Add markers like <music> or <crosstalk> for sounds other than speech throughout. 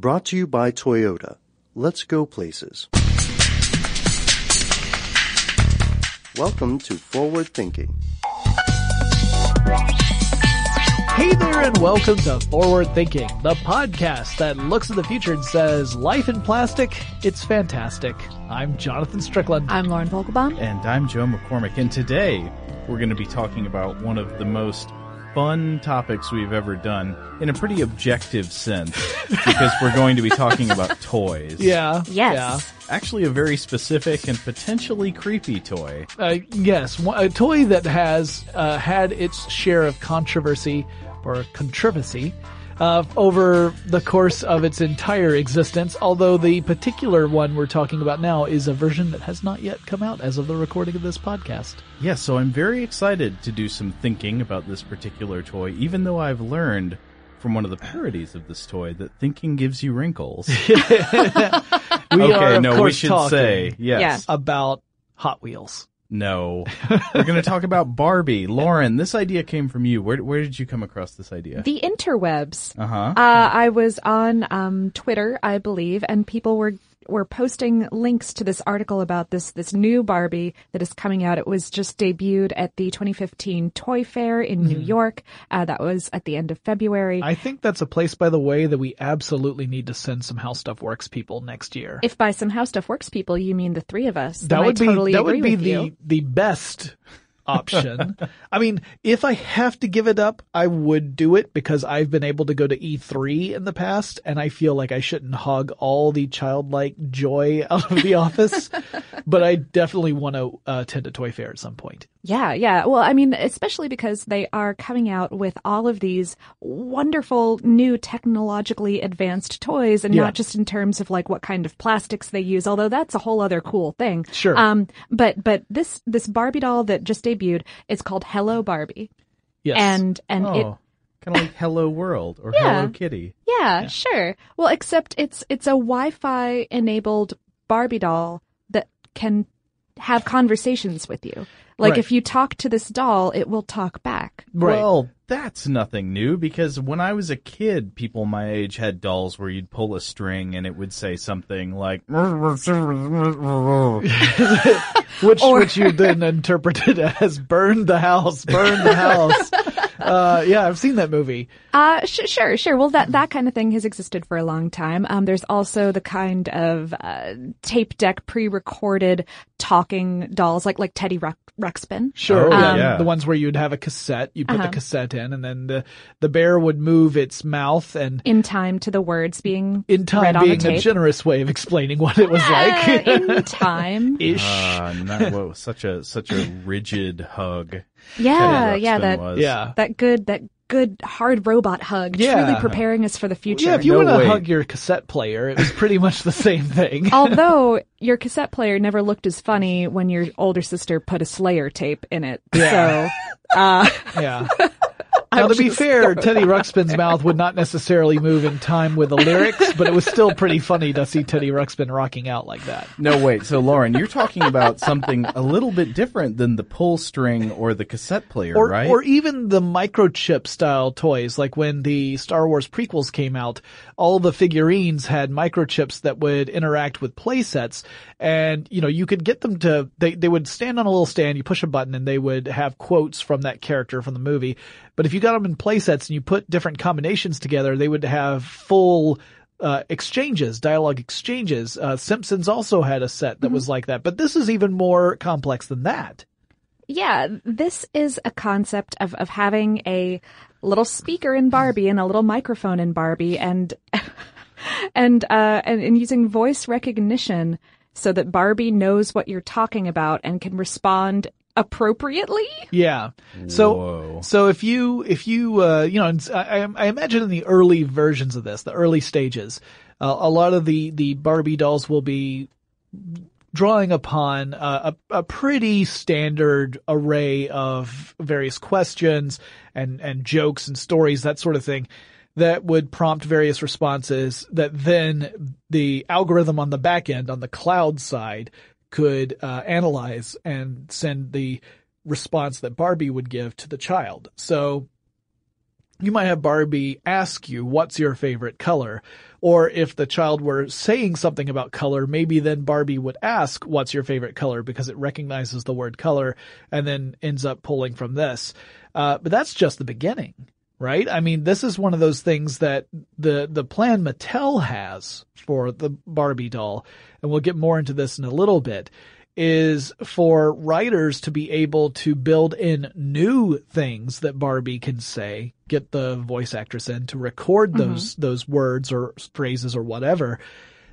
Brought to you by Toyota. Let's go places. Welcome to Forward Thinking. Hey there, and welcome to Forward Thinking, the podcast that looks at the future and says, Life in plastic, it's fantastic. I'm Jonathan Strickland. I'm Lauren Vogelbaum. And I'm Joe McCormick. And today we're going to be talking about one of the most fun topics we've ever done in a pretty objective sense because we're going to be talking <laughs> about toys. Yeah. Yes. Yeah. Actually, a very specific and potentially creepy toy. Uh, yes, a toy that has uh, had its share of controversy or controversy uh, over the course of its entire existence. Although the particular one we're talking about now is a version that has not yet come out as of the recording of this podcast. Yeah, so I'm very excited to do some thinking about this particular toy, even though I've learned from one of the parodies of this toy that thinking gives you wrinkles. <laughs> We okay, are, of no, we should talking say yes. about Hot Wheels. No. <laughs> We're going to talk about Barbie. Lauren, this idea came from you. Where, where did you come across this idea? The interwebs. Uh-huh. Uh, I was on um, Twitter, I believe, and people were were posting links to this article about this this new Barbie that is coming out. It was just debuted at the 2015 Toy Fair in New York. Uh, that was at the end of February. I think that's a place, by the way, that we absolutely need to send some How Stuff Works people next year. if by some How Stuff Works people you mean the three of us, that would I totally be that would be the you. the best option. I mean, if I have to give it up, I would do it because I've been able to go to E3 in the past and I feel like I shouldn't hog all the childlike joy <laughs> out of the office, but I definitely want to uh, attend a toy fair at some point. Yeah, yeah. Well, I mean, especially because they are coming out with all of these wonderful new technologically advanced toys and Yeah. not just in terms of like what kind of plastics they use, although that's a whole other cool thing. Sure. Um, but, but this, this Barbie doll that just debuted, it's called Hello Barbie. Yes. And, and it, oh, kind of like Hello World or Yeah. Hello Kitty. yeah, sure. Well, except it's, it's a Wi-Fi enabled Barbie doll that can have conversations with you. Like Right. if you talk to this doll, it will talk back. Right. Well, that's nothing new because when I was a kid, people my age had dolls where you'd pull a string and it would say something like, <laughs> which which you then interpreted as burn the house, burn the <laughs> house. Uh, yeah, I've seen that movie. Uh, sh- sure, sure. Well, that, that kind of thing has existed for a long time. Um, there's also the kind of, uh, tape deck pre-recorded talking dolls, like, like Teddy Ruck- Ruxpin. Sure, Oh, yeah. yeah. The ones where you'd have a cassette, you put Uh-huh. the cassette in, and then the the bear would move its mouth, and In time to the words being in time read on being the a generous way of explaining what it was Uh, like. in time. <laughs> Ish. ah, not, whoa, such a, such a rigid hug. Yeah, Teddy yeah, that, was. yeah. that good, that good hard robot hug, Yeah. truly preparing us for the future. Yeah, if you No, want to hug your cassette player, it was pretty much the same thing. <laughs> Although your cassette player never looked as funny when your older sister put a Slayer tape in it. Yeah. So, uh, <laughs> Yeah. Now, to be just fair, Teddy Ruxpin's mouth would not necessarily move in time with the lyrics, but it was still pretty funny to see Teddy Ruxpin rocking out like that. No, wait. So, Lauren, you're talking about something a little bit different than the pull string or the cassette player, Or, right? or even the microchip style toys, like when the Star Wars prequels came out, all the figurines had microchips that would interact with playsets, and you know you could get them to they they would stand on a little stand, you push a button, and they would have quotes from that character from the movie. But if you got them in playsets and you put different combinations together, they would have full uh, exchanges, dialogue exchanges. Uh, Simpsons also had a set that was like that, but this is even more complex than that. yeah, this is a concept of, of having a little speaker in Barbie and a little microphone in Barbie and, <laughs> and, uh, and, and using voice recognition so that Barbie knows what you're talking about and can respond appropriately. Yeah. So Whoa. so if you if you uh you know I, I imagine in the early versions of this, the early stages, uh, a lot of the the Barbie dolls will be drawing upon uh, a a pretty standard array of various questions and and jokes and stories that sort of thing that would prompt various responses that then the algorithm on the back end on the cloud side could uh, analyze and send the response that Barbie would give to the child. So you might have Barbie ask you, what's your favorite color? Or if the child were saying something about color, maybe then Barbie would ask, what's your favorite color? Because it recognizes the word color and then ends up pulling from this. Uh, but that's just the beginning, right? I mean, this is one of those things that the, the plan Mattel has for the Barbie doll, and we'll get more into this in a little bit, is for writers to be able to build in new things that Barbie can say, get the voice actress in to record mm-hmm. those, those words or phrases or whatever.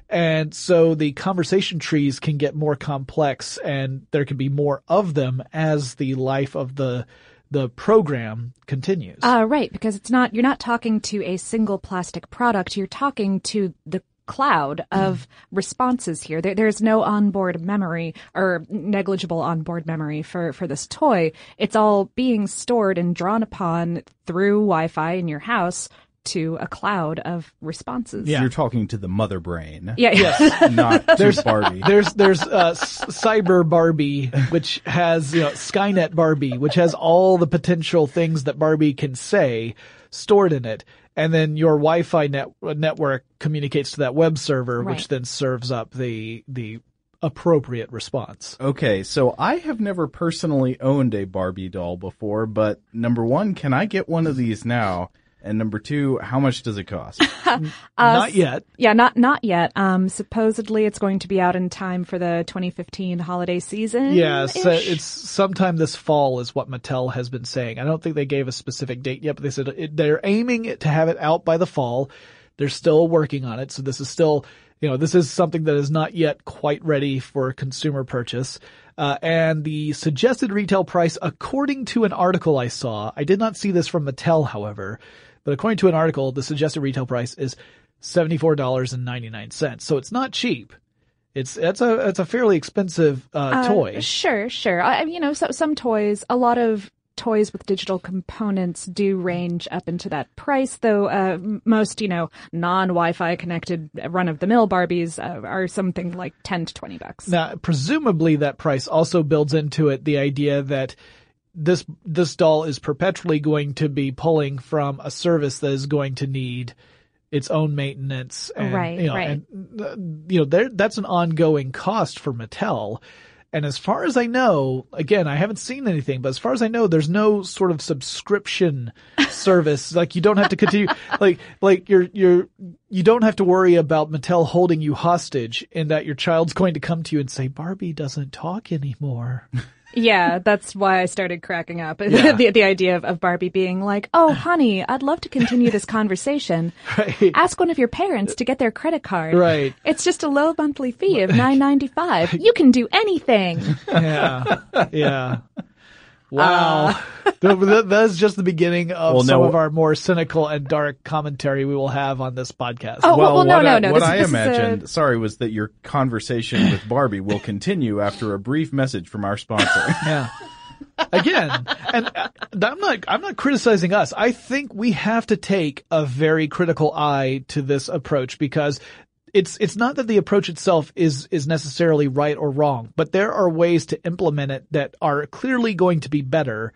And so the conversation trees can get more complex and there can be more of them as the life of the, the program continues. Uh, right, because it's not, you're not talking to a single plastic product, you're talking to the cloud of responses here. There, there's no onboard memory or negligible onboard memory for, for this toy. It's all being stored and drawn upon through Wi-Fi in your house to a cloud of responses. Yeah. You're talking to the mother brain, Yeah. yeah. <laughs> not to Barbie. There's there's uh, Cyber Barbie, which has you know Skynet Barbie, which has all the potential things that Barbie can say stored in it, and then your Wi-Fi net- network communicates to that web server, which then serves up the the appropriate response. Okay, so I have never personally owned a Barbie doll before, but number one, can I get one of these now? And number two, how much does it cost? <laughs> Not yet. Yeah, not not yet. Um, supposedly it's going to be out in time for the 2015 holiday season. Yeah, so it's sometime this fall is what Mattel has been saying. I don't think they gave a specific date yet, but they said it, they're aiming it to have it out by the fall. They're still working on it, so this is still, you know, this is something that is not yet quite ready for consumer purchase. Uh, and the suggested retail price, according to an article I saw, I did not see this from Mattel, however, but according to an article, the suggested retail price is $74.99. So it's not cheap. It's, it's a, it's a fairly expensive, uh, Uh, toy. Sure, sure. I, you know, so, some toys, a lot of toys with digital components do range up into that price, though uh, most, you know, non-Wi-Fi connected run-of-the-mill Barbies uh, are something like 10 to 20 bucks. Now, presumably that price also builds into it the idea that this this doll is perpetually going to be pulling from a service that is going to need its own maintenance and Right, you know, right. and uh, you know there that's an ongoing cost for Mattel. And as far as I know, again, I haven't seen anything, but as far as I know, there's no sort of subscription <laughs> service. Like you don't have to continue, like, like you're, you're, you don't have to worry about Mattel holding you hostage in that your child's going to come to you and say, Barbie doesn't talk anymore. <laughs> Yeah, that's why I started cracking up. <laughs> Yeah. the the idea of, of Barbie being like, "Oh, honey, I'd love to continue this conversation. <laughs> Right. Ask one of your parents to get their credit card. Right. It's just a low monthly fee of nine ninety five. You can do anything." <laughs> Yeah. Yeah. Wow. <laughs> Th- th- That's just the beginning of Well, some no- of our more cynical and dark commentary we will have on this podcast. Oh, well, well, no, what no, I, no. What This- I this is a- imagined, sorry, was that your conversation with Barbie will continue after a brief message from our sponsor. <laughs> Yeah. Again, and uh, I'm not, I'm not criticizing us. I think we have to take a very critical eye to this approach because it's, it's not that the approach itself is, is necessarily right or wrong, but there are ways to implement it that are clearly going to be better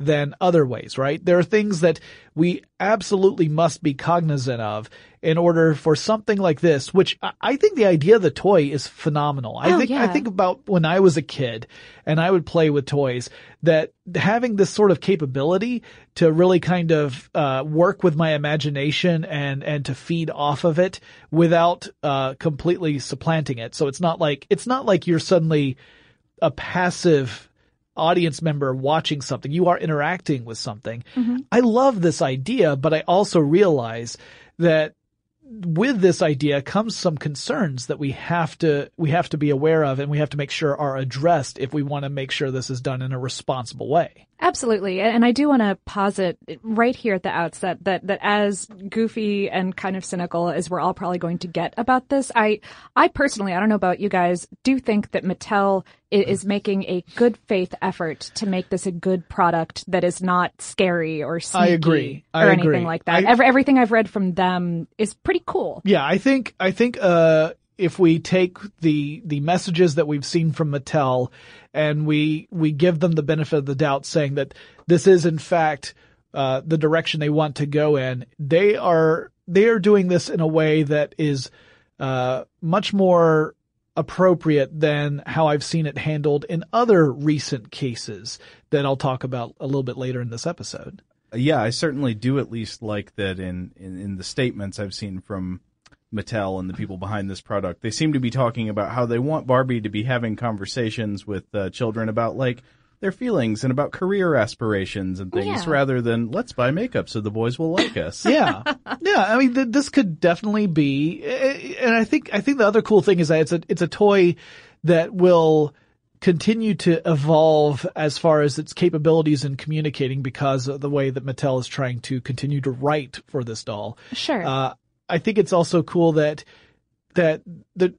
than other ways, right? There are things that we absolutely must be cognizant of in order for something like this, which I- I think the idea of the toy is phenomenal. I Oh, think, I think about when I was a kid and I would play with toys that having this sort of capability to really kind of, uh, work with my imagination and, and to feed off of it without, uh, completely supplanting it. So it's not like, it's not like you're suddenly a passive audience member watching something. You are interacting with something. I love this idea, but I also realize that with this idea comes some concerns that we have to we have to be aware of and we have to make sure are addressed if we want to make sure this is done in a responsible way. Absolutely. And I do want to posit right here at the outset that, that as goofy and kind of cynical as we're all probably going to get about this, I, I personally, I don't know about you guys, do think that Mattel is making a good faith effort to make this a good product that is not scary or sneaky I agree. I or agree. anything like that. I- Every, everything I've read from them is pretty cool. Yeah, I think I think uh if we take the the messages that we've seen from Mattel and we we give them the benefit of the doubt saying that this is in fact uh the direction they want to go in, they are they are doing this in a way that is uh much more appropriate than how I've seen it handled in other recent cases that I'll talk about a little bit later in this episode. yeah, I certainly do at least like that in, in, in the statements I've seen from Mattel and the people behind this product. They seem to be talking about how they want Barbie to be having conversations with uh, children about like their feelings and about career aspirations and things Yeah. rather than let's buy makeup so the boys will like us. yeah, yeah. I mean, th- this could definitely be, eh, and I think I think the other cool thing is that it's a it's a toy that will continue to evolve as far as its capabilities in communicating because of the way that Mattel is trying to continue to write for this doll. Sure. Uh, I think it's also cool that that the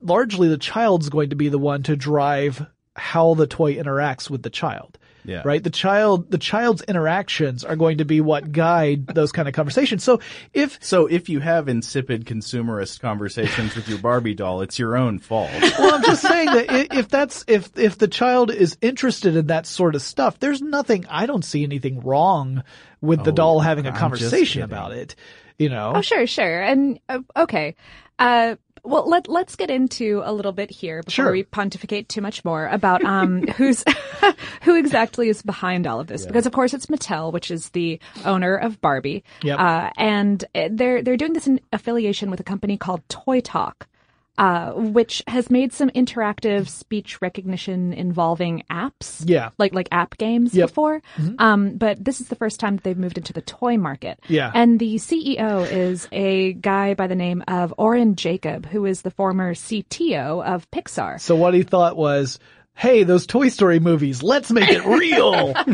largely the child's going to be the one to drive how the toy interacts with the child. Yeah. Right? The child, the child's interactions are going to be what guide <laughs> those kind of conversations. So if, So if you have insipid consumerist conversations with your Barbie doll, it's your own fault. <laughs> well, I'm just saying that if that's, if, if the child is interested in that sort of stuff, there's nothing, I don't see anything wrong with the Oh, doll having a I'm conversation about it. You know? Oh, sure, sure. And uh, okay. Uh, well, let let's get into a little bit here before Sure. we pontificate too much more about um <laughs> who's <laughs> who exactly is behind all of this. Because of course it's Mattel, which is the owner of Barbie. Yep. Uh, and uh, they're they're doing this in affiliation with a company called Toy Talk. Uh, which has made some interactive speech recognition involving apps. Yeah. Like, like app games Yep. before. Um, but this is the first time that they've moved into the toy market. Yeah. And the CEO is a guy by the name of Oren Jacob, who is the former CTO of Pixar. So what he thought was, hey, those Toy Story movies, let's make it real. <laughs>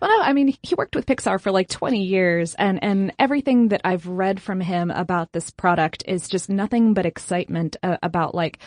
Well, no, I mean, he worked with Pixar for like 20 years and, and everything that I've read from him about this product is just nothing but excitement uh, about like,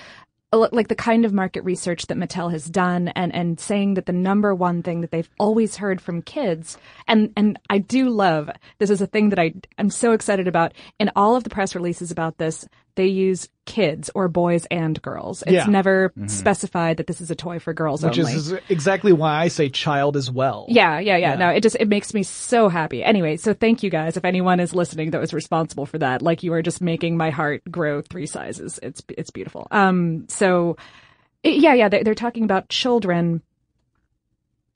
like the kind of market research that Mattel has done and, and saying that the number one thing that they've always heard from kids and, and I do love this is a thing that I am so excited about in all of the press releases about this they use kids or boys and girls. It's Yeah. never Mm-hmm. specified that this is a toy for girls Which only. is exactly why I say child as well. Yeah, yeah, yeah, No, it just it makes me so happy. Anyway, so thank you guys. If anyone is listening that was responsible for that, like you are just making my heart grow three sizes. It's it's beautiful. Um, so it- yeah, yeah, they're, they're talking about children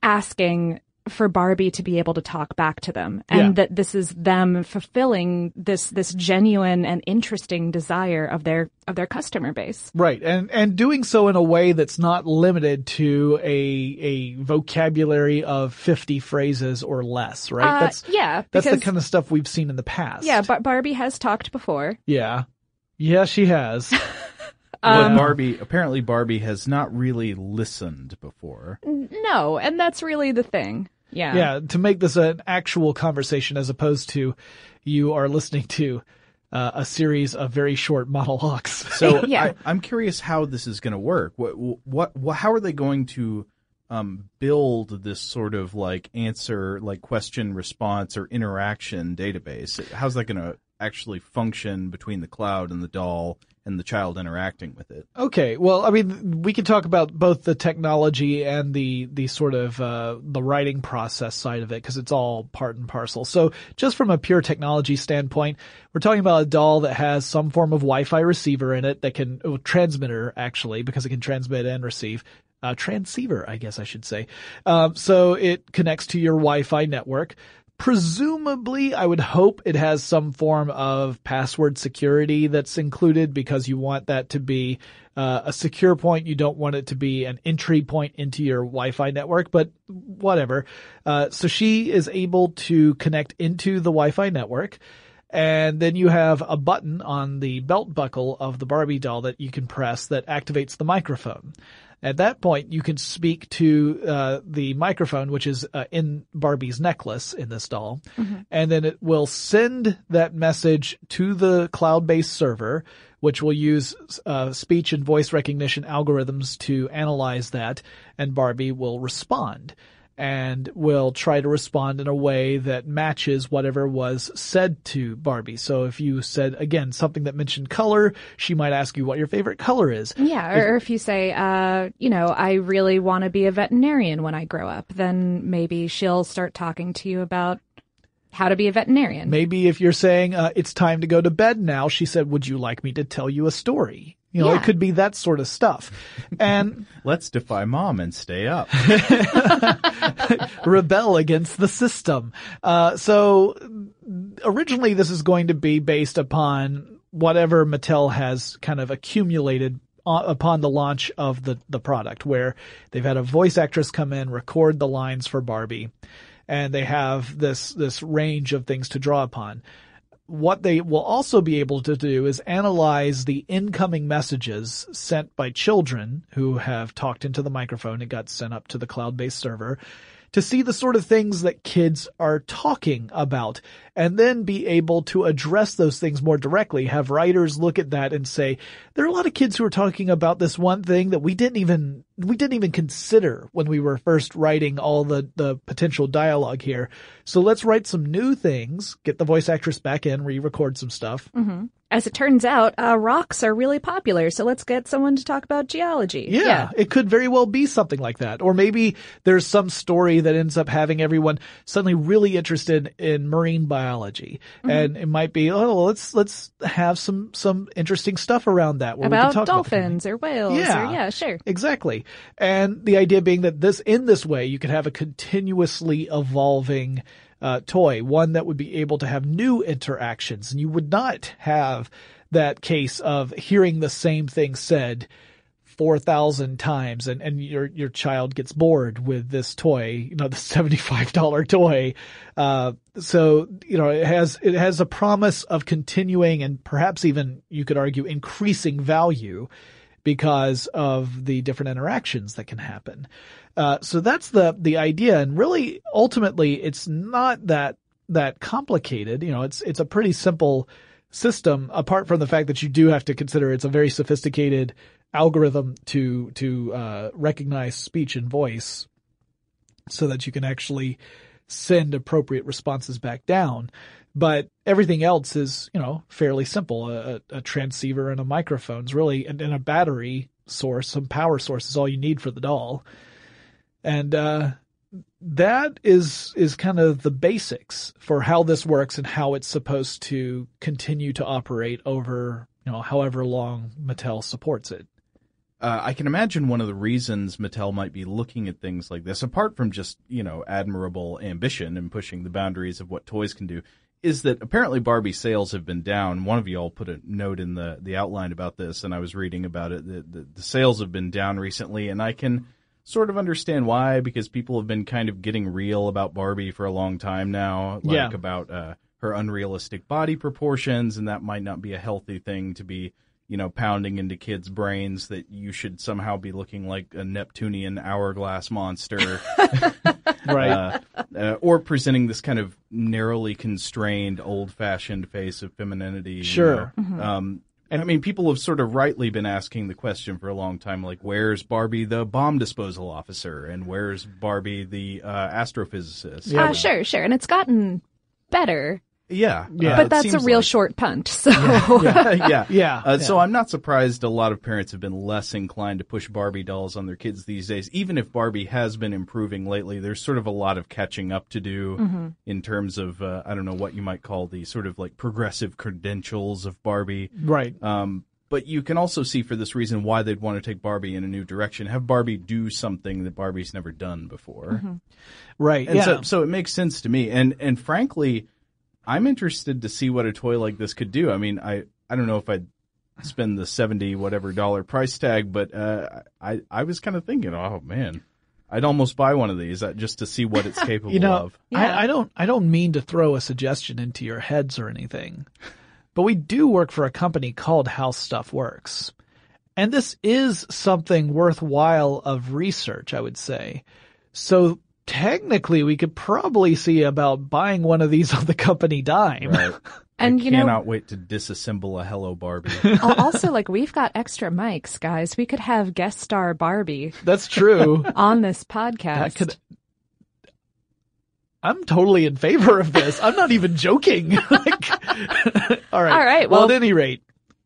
asking for Barbie to be able to talk back to them, and Yeah. that this is them fulfilling this this genuine and interesting desire of their of their customer base. Right. And, and doing so in a way that's not limited to a, a vocabulary of 50 phrases or less, right? Uh, that's, yeah, that's the kind of stuff we've seen in the past. Yeah, Bar- Barbie has talked before. Yeah. Yeah, she has. <laughs> But Um, Barbie, apparently Barbie has not really listened before. No, and that's really the thing. Yeah. yeah, to make this an actual conversation as opposed to you are listening to uh, a series of very short monologues. <laughs> So <laughs> Yeah. I, I'm curious how this is going to work. What, what, what, how are they going to um, build this sort of like answer, like question response or interaction database? How's that going to actually function between the cloud and the doll and the child interacting with it? Okay, well, I mean, we can talk about both the technology and the the sort of uh, the writing process side of it because it's all part and parcel. So, just from a pure technology standpoint, we're talking about a doll that has some form of Wi-Fi receiver in it that can oh, transmitter actually because it can transmit and receive. Uh, transceiver, I guess I should say. Um, so it connects to your Wi-Fi network. Presumably, I would hope it has some form of password security that's included because you want that to be uh, a secure point. You don't want it to be an entry point into your Wi-Fi network, but whatever. Uh, so she is able to connect into the Wi-Fi network. And then you have a button on the belt buckle of the Barbie doll that you can press that activates the microphone. At that point, you can speak to uh, the microphone, which is uh, in Barbie's necklace in this doll, and then it will send that message to the cloud-based server, which will use uh, speech and voice recognition algorithms to analyze that, and Barbie will respond and will try to respond in a way that matches whatever was said to Barbie. So if you said again something that mentioned color, she might ask you what your favorite color is. Yeah, or, or if you say, uh, you know, I really want to be a veterinarian when I grow up, then maybe she'll start talking to you about how to be a veterinarian. Maybe if you're saying uh, it's time to go to bed now, she said, "Would you like me to tell you a story?" You know, Yeah. it could be that sort of stuff. And <laughs> Let's defy mom and stay up. <laughs> rebel against the system. Uh, so originally this is going to be based upon whatever Mattel has kind of accumulated uh, upon the launch of the, the product where they've had a voice actress come in, record the lines for Barbie, and they have this, this range of things to draw upon what they will also be able to do is analyze the incoming messages sent by children who have talked into the microphone and got sent up to the cloud-based server to see the sort of things that kids are talking about and then be able to address those things more directly. Have writers look at that and say, there are a lot of kids who are talking about this one thing that we didn't even, we didn't even consider when we were first writing all the, the potential dialogue here. So let's write some new things, get the voice actress back in, re-record some stuff. Mm-hmm. As it turns out, uh, rocks are really popular, so let's get someone to talk about geology. Yeah, it could very well be something like that. Or maybe there's some story that ends up having everyone suddenly really interested in marine biology. Mm-hmm. And it might be, oh, well, let's, let's have some, some interesting stuff around that. Where we can About talk about dolphins or whales Yeah. or yeah, sure. Exactly. And the idea being that this, in this way, you could have a continuously evolving uh, toy, one that would be able to have new interactions, and you would not have that case of hearing the same thing said four thousand times, and and your your child gets bored with this toy, you know, <laughs> the seventy five dollar toy. Uh, so you know, it has it has a promise of continuing, and perhaps even you could argue increasing value because of the different interactions that can happen. Uh, so that's the the idea, and really, ultimately, it's not that that complicated. You know, it's it's a pretty simple system. Apart from the fact that you do have to consider it's a very sophisticated algorithm to to uh, recognize speech and voice, so that you can actually send appropriate responses back down. But everything else is, you know, fairly simple. A, a transceiver and a microphone is really, and, and a battery source, some power source is all you need for the doll. And, uh, that is, is kind of the basics for how this works and how it's supposed to continue to operate over, you know, however long Mattel supports it. Uh, I can imagine one of the reasons Mattel might be looking at things like this, apart from just, you know, admirable ambition and pushing the boundaries of what toys can do, is that apparently Barbie sales have been down. One of you all put a note in the, the outline about this, and I was reading about it. The, the, the sales have been down recently, and I can sort of understand why, because people have been kind of getting real about Barbie for a long time now, like Yeah. about uh, her unrealistic body proportions, and that might not be a healthy thing to be, you know, pounding into kids' brains that you should somehow be looking like a Neptunian hourglass monster. <laughs> Right. uh, uh, or presenting this kind of narrowly constrained, old-fashioned face of femininity. you Sure. know. Um, and I mean, people have sort of rightly been asking the question for a long time, like, where's Barbie the bomb disposal officer, and where's Barbie the uh, astrophysicist? Uh, sure, sure. And it's gotten better, Yeah, Yeah. but it that's a real like- short punt. <laughs> So yeah, Yeah, <laughs> Uh, So. I'm not surprised a lot of parents have been less inclined to push Barbie dolls on their kids these days. Even if Barbie has been improving lately, there's sort of a lot of catching up to do Mm-hmm. in terms of uh, I don't know what you might call the sort of like progressive credentials of Barbie. right. Um, but you can also see for this reason why they'd want to take Barbie in a new direction. Have Barbie do something that Barbie's never done before. Right. And yeah. so, so it makes sense to me. And and frankly, I'm interested to see what a toy like this could do. I mean, I I don't know if I'd spend the seventy whatever dollar price tag, but uh, I I was kind of thinking, oh man, I'd almost buy one of these uh, just to see what it's <laughs> capable you know, of. Yeah. I, I don't, I don't mean to throw a suggestion into your heads or anything, but we do work for a company called How Stuff Works. And this is something worthwhile of research, I would say. So technically we could probably see about buying one of these <laughs> on the company dime. Right. <laughs> and I you know, cannot wait to disassemble a Hello Barbie. <laughs> also like we've got extra mics, guys. We could have guest star Barbie That's true. on this podcast. that could, I'm totally in favor of this. I'm not even joking. like, all right. All right, Well, well- at any rate,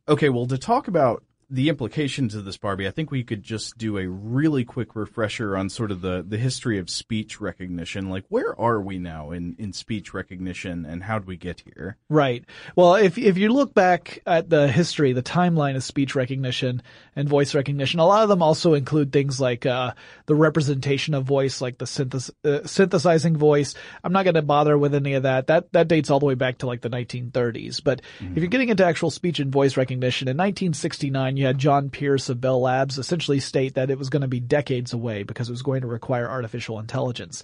Okay, well, to talk about the implications of this Barbie, I think we could just do a really quick refresher on sort of the, the history of speech recognition. Like, where are we now in, in speech recognition and how did we get here? Right. Well, if if you look back at the history, the timeline of speech recognition and voice recognition, a lot of them also include things like uh, the representation of voice, like the synthes- uh, synthesizing voice. I'm not going to bother with any of that. That that dates all the way back to like the 1930s. But if you're getting into actual speech and voice recognition, in 1969, you had John Pierce of Bell Labs essentially state that it was going to be decades away because it was going to require artificial intelligence.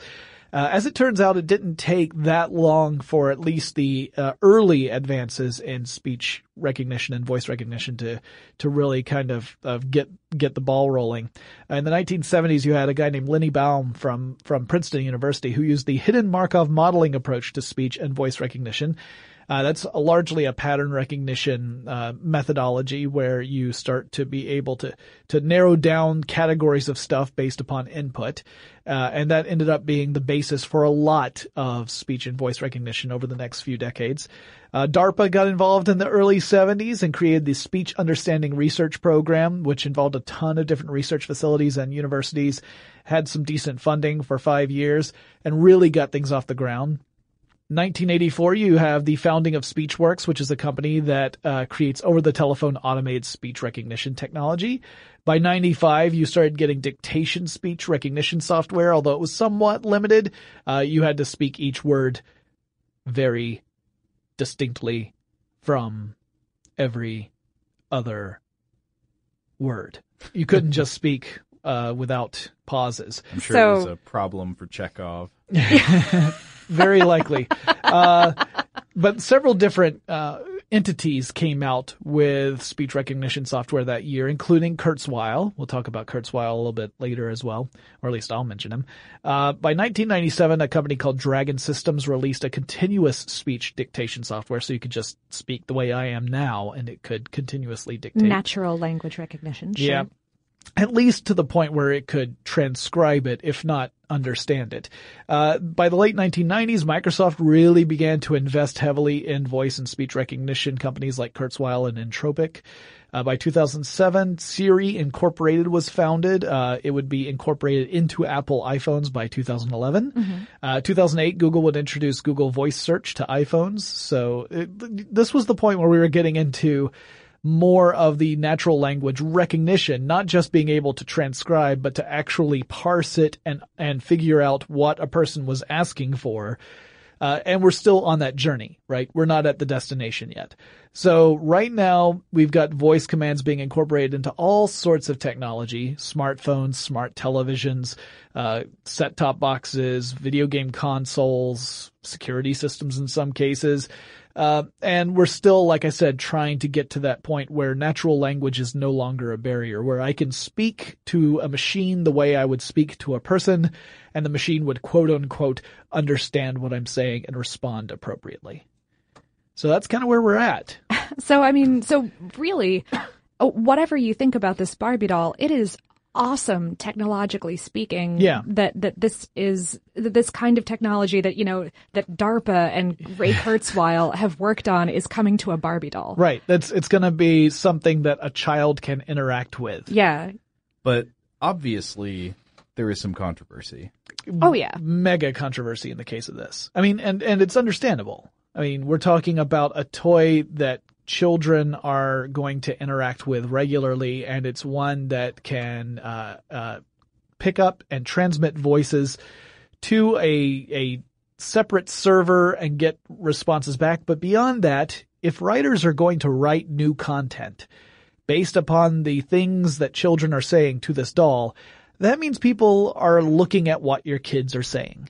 Uh, as it turns out, it didn't take that long for at least the uh, early advances in speech recognition and voice recognition to to really kind of, of get get the ball rolling. In the 1970s, you had a guy named Lenny Baum from from Princeton University who used the hidden Markov modeling approach to speech and voice recognition. Uh, that's a, largely a pattern recognition uh, methodology where you start to be able to to narrow down categories of stuff based upon input, uh, and that ended up being the basis for a lot of speech and voice recognition over the next few decades. Uh, DARPA got involved in the early 70s and created the Speech Understanding Research Program, which involved a ton of different research facilities and universities, had some decent funding for five years, and really got things off the ground. 1984, you have the founding of SpeechWorks, which is a company that uh, creates over-the-telephone automated speech recognition technology. By 95, you started getting dictation speech recognition software, although it was somewhat limited. Uh, you had to speak each word very distinctly from every other word. You couldn't just speak uh, without pauses. I'm sure So- it was a problem for Chekhov. <laughs> <laughs> Very likely. uh, but several different uh, entities came out with speech recognition software that year, including Kurzweil. We'll talk about Kurzweil a little bit later as well, or at least I'll mention him. Uh, by 1997, a company called Dragon Systems released a continuous speech dictation software, so you could just speak the way I am now, and it could continuously dictate. Natural language recognition. Sure. Yeah. At least to the point where it could transcribe it, if not understand it. Uh, by the late 1990s, Microsoft really began to invest heavily in voice and speech recognition companies like Kurzweil and Entropic. Uh, by 2007, Siri Incorporated was founded. Uh, it would be incorporated into Apple iPhones by 2011. Uh, 2008, Google would introduce Google Voice Search to iPhones. So it, this was the point where we were getting into more of the natural language recognition, not just being able to transcribe, but to actually parse it and, and figure out what a person was asking for. Uh, and we're still on that journey, right? We're not at the destination yet. So right now we've got voice commands being incorporated into all sorts of technology, smartphones, smart televisions, uh, set-top boxes, video game consoles, security systems in some cases. Uh, and we're still, like I said, trying to get to that point where natural language is no longer a barrier, where I can speak to a machine the way I would speak to a person, and the machine would quote unquote understand what I'm saying and respond appropriately. So that's kind of where we're at. <laughs> So, I mean, so really, uh, whatever you think about this Barbie doll, it is awesome technologically speaking. Yeah. That, that this is, that this kind of technology that, you know, that DARPA and Ray <laughs> Kurzweil have worked on is coming to a Barbie doll. Right. That's, it's going to be something that a child can interact with. Yeah. But obviously, there is some controversy. Oh, yeah. Mega controversy in the case of this. I mean, and, and it's understandable. I mean, we're talking about a toy that children are going to interact with regularly, and it's one that can uh, uh, pick up and transmit voices to a a separate server and get responses back. But beyond that, if writers are going to write new content based upon the things that children are saying to this doll, that means people are looking at what your kids are saying.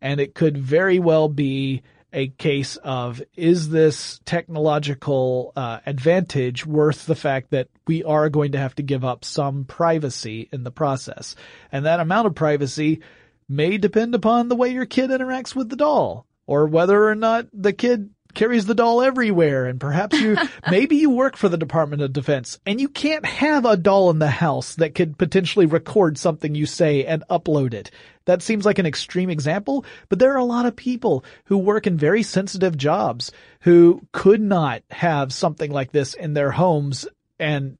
And it could very well be a case of is this technological uh, advantage worth the fact that we are going to have to give up some privacy in the process, and that amount of privacy may depend upon the way your kid interacts with the doll, or whether or not the kid carries the doll everywhere and perhaps you <laughs> maybe you work for the Department of Defense and you can't have a doll in the house that could potentially record something you say and upload it. That seems like an extreme example, but there are a lot of people who work in very sensitive jobs who could not have something like this in their homes and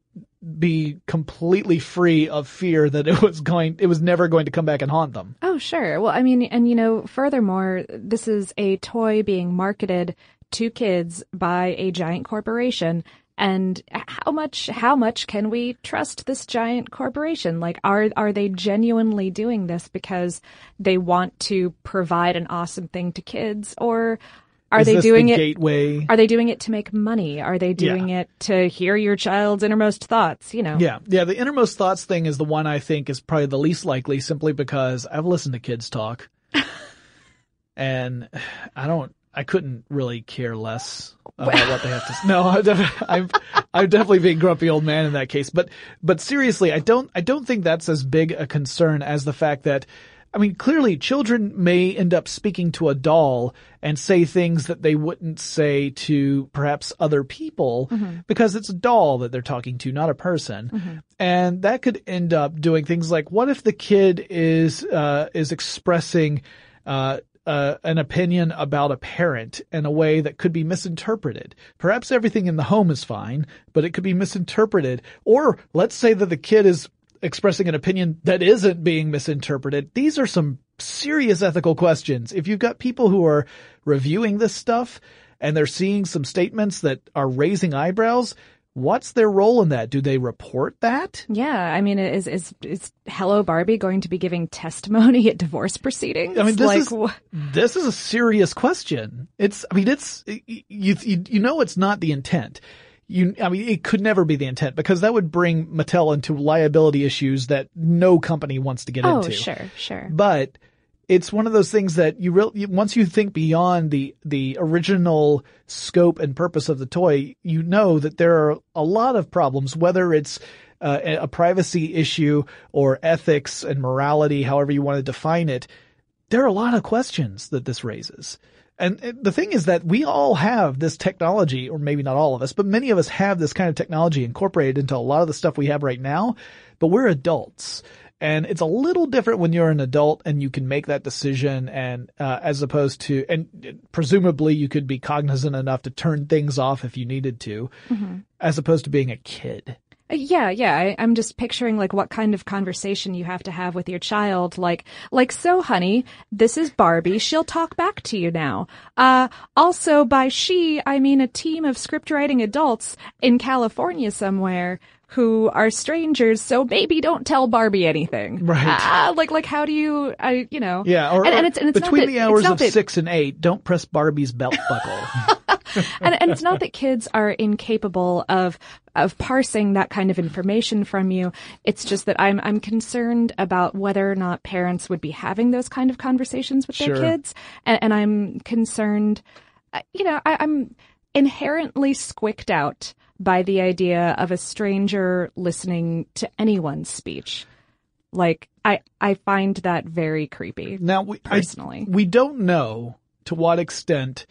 be completely free of fear that it was going, it was never going to come back and haunt them. Oh, sure. Well, I mean, and you know, furthermore, this is a toy being marketed to kids by a giant corporation. And how much, how much can we trust this giant corporation? Like, are, are they genuinely doing this because they want to provide an awesome thing to kids or are Is they doing the it? gateway? Are they doing it to make money? Are they doing Yeah. it to hear your child's innermost thoughts? You know? Yeah, yeah. The innermost thoughts thing is the one I think is probably the least likely, simply because I've listened to kids talk, <laughs> and I don't. I couldn't really care less about what they have to. say. No, <laughs> I'm, def- I'm I'm definitely being grumpy old man in that case. But but seriously, I don't I don't think that's as big a concern as the fact that. I mean, clearly children may end up speaking to a doll and say things that they wouldn't say to perhaps other people because it's a doll that they're talking to, not a person. And that could end up doing things like, what if the kid is, uh, is expressing, uh, uh, an opinion about a parent in a way that could be misinterpreted. Perhaps everything in the home is fine, but it could be misinterpreted. Or let's say that the kid is expressing an opinion that isn't being misinterpreted. These are some serious ethical questions. If you've got people who are reviewing this stuff and they're seeing some statements that are raising eyebrows, what's their role in that? Do they report that? Yeah, I mean, is is is Hello Barbie going to be giving testimony at divorce proceedings? I mean, this like, is wh- this is a serious question. It's, I mean, it's you you you know it's not the intent. You, I mean, it could never be the intent because that would bring Mattel into liability issues that no company wants to get oh, into. sure, sure. But it's one of those things that you really, once you think beyond the, the original scope and purpose of the toy, you know that there are a lot of problems, whether it's uh, a privacy issue or ethics and morality, however you want to define it. There are a lot of questions that this raises. And the thing is that we all have this technology, or maybe not all of us, but many of us have this kind of technology incorporated into a lot of the stuff we have right now, but we're adults. And it's a little different when you're an adult and you can make that decision and, uh, as opposed to, and presumably you could be cognizant enough to turn things off if you needed to, Mm-hmm. as opposed to being a kid. Uh, Yeah, yeah. I, I'm just picturing like what kind of conversation you have to have with your child. Like, like, so honey, this is Barbie. She'll talk back to you now. Uh, also by she, I mean a team of script writing adults in California somewhere who are strangers. So maybe don't tell Barbie anything. Right. Ah, like, like, how do you, I, you know. Yeah, or, and, and it's, and it's between not that, the hours of that- six and eight, don't press Barbie's belt <laughs> buckle. and, and it's not that kids are incapable of of parsing that kind of information from you. It's just that I'm I'm concerned about whether or not parents would be having those kind of conversations with Sure. their kids, and, and I'm concerned. uh, You know, I, I'm inherently squicked out by the idea of a stranger listening to anyone's speech. Like I I find that very creepy. Now, we, I- personally. we don't know to what extent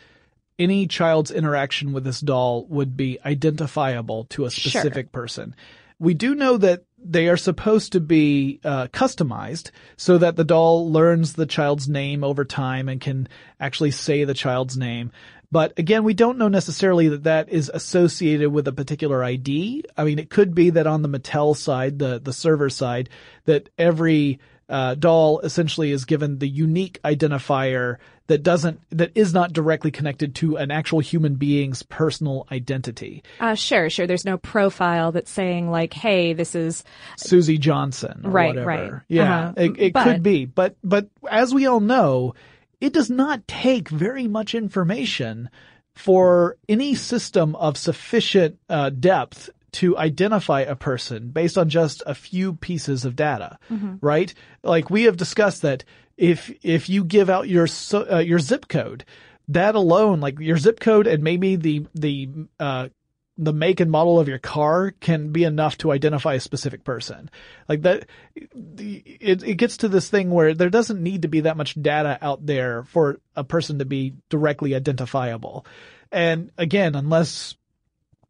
any child's interaction with this doll would be identifiable to a Sure. specific person. We do know that they are supposed to be uh, customized so that the doll learns the child's name over time and can actually say the child's name. But again, we don't know necessarily that that is associated with a particular ID. I mean, it could be that on the Mattel side, the, the server side, that every uh, doll essentially is given the unique identifier that doesn't, that is not directly connected to an actual human being's personal identity. Uh, sure, sure. There's no profile that's saying like, "Hey, this is Susie Johnson or Right, whatever. right. Yeah, Uh-huh. it, it But- could be, but but as we all know, it does not take very much information for any system of sufficient uh, depth to identify a person based on just a few pieces of data, right? Like we have discussed that if if you give out your uh, your zip code, that alone, like your zip code and maybe the the uh, the make and model of your car can be enough to identify a specific person. Like that, it, it gets to this thing where there doesn't need to be that much data out there for a person to be directly identifiable. And again, unless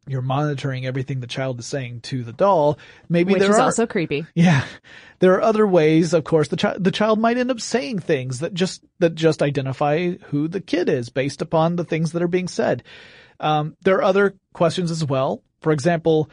you're monitoring everything the child is saying to the doll, maybe which there is are also creepy." <laughs> yeah. There are other ways, of course, the child, the child might end up saying things that just, that just identify who the kid is based upon the things that are being said. Um, there are other questions as well. For example,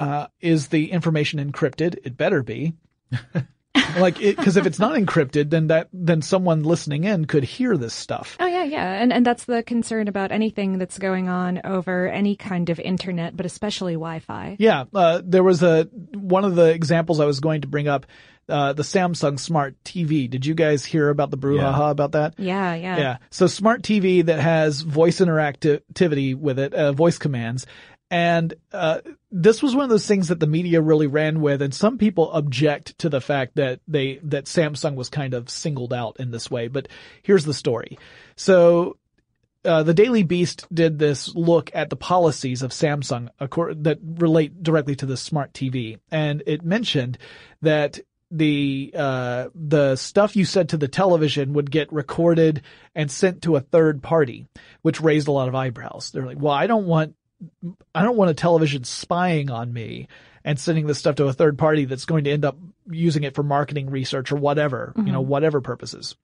uh, is the information encrypted? It better be. <laughs> like, it, cause if it's not encrypted, then that, then someone listening in could hear this stuff. Oh yeah, yeah, and and that's the concern about anything that's going on over any kind of internet, but especially Wi-Fi. Yeah, uh, there was a one of the examples I was going to bring up, uh, the Samsung Smart TV. Did you guys hear about the brouhaha about that? Yeah, yeah. Yeah. So smart TV that has voice interactivity with it, uh, voice commands. And, uh, this was one of those things that the media really ran with and some people object to the fact that they, that Samsung was kind of singled out in this way. But here's the story. So, uh, the Daily Beast did this look at the policies of Samsung that relate directly to the smart TV. And it mentioned that the uh, the stuff you said to the television would get recorded and sent to a third party, which raised a lot of eyebrows. They're like, "Well, I don't want I don't want a television spying on me and sending this stuff to a third party that's going to end up using it for marketing research or whatever, you know, mm-hmm. whatever purposes."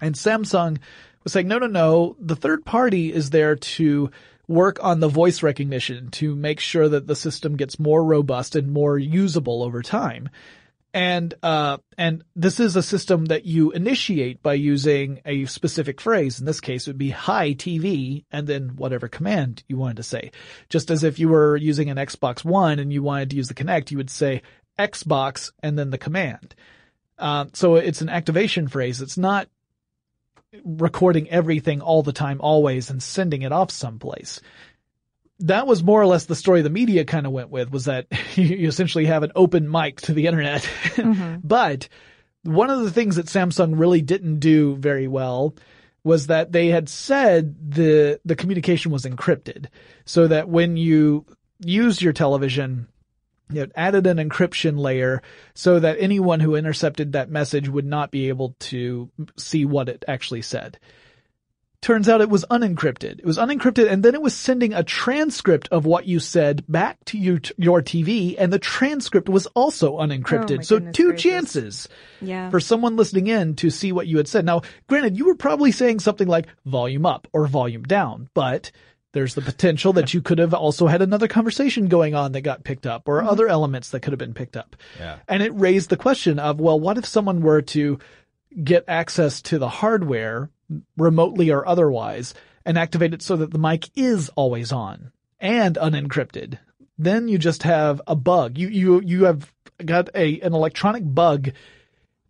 And Samsung was saying, no, no, no, the third party is there to work on the voice recognition to make sure that the system gets more robust and more usable over time. And, uh, and this is a system that you initiate by using a specific phrase. In this case, it would be hi TV and then whatever command you wanted to say. Just as if you were using an Xbox One and you wanted to use the Kinect, you would say Xbox and then the command. Uh, so it's an activation phrase. It's not recording everything all the time, always, and sending it off someplace. That was more or less the story the media kind of went with was that <laughs> you essentially have an open mic to the internet. <laughs> Mm-hmm. but one of the things that Samsung really didn't do very well was that they had said the the communication was encrypted, so that when you used your television, it added an encryption layer so that anyone who intercepted that message would not be able to see what it actually said. Turns out it was unencrypted. It was unencrypted and then it was sending a transcript of what you said back to you, your TV and the transcript was also unencrypted. Oh so two gracious. chances Yeah. for someone listening in to see what you had said. Now, granted, you were probably saying something like volume up or volume down, but there's the potential that you could have also had another conversation going on that got picked up or mm-hmm. other elements that could have been picked up. Yeah. And it raised the question of, well, what if someone were to get access to the hardware remotely or otherwise and activate it so that the mic is always on and unencrypted? Then you just have a bug. You, you, you have got a, an electronic bug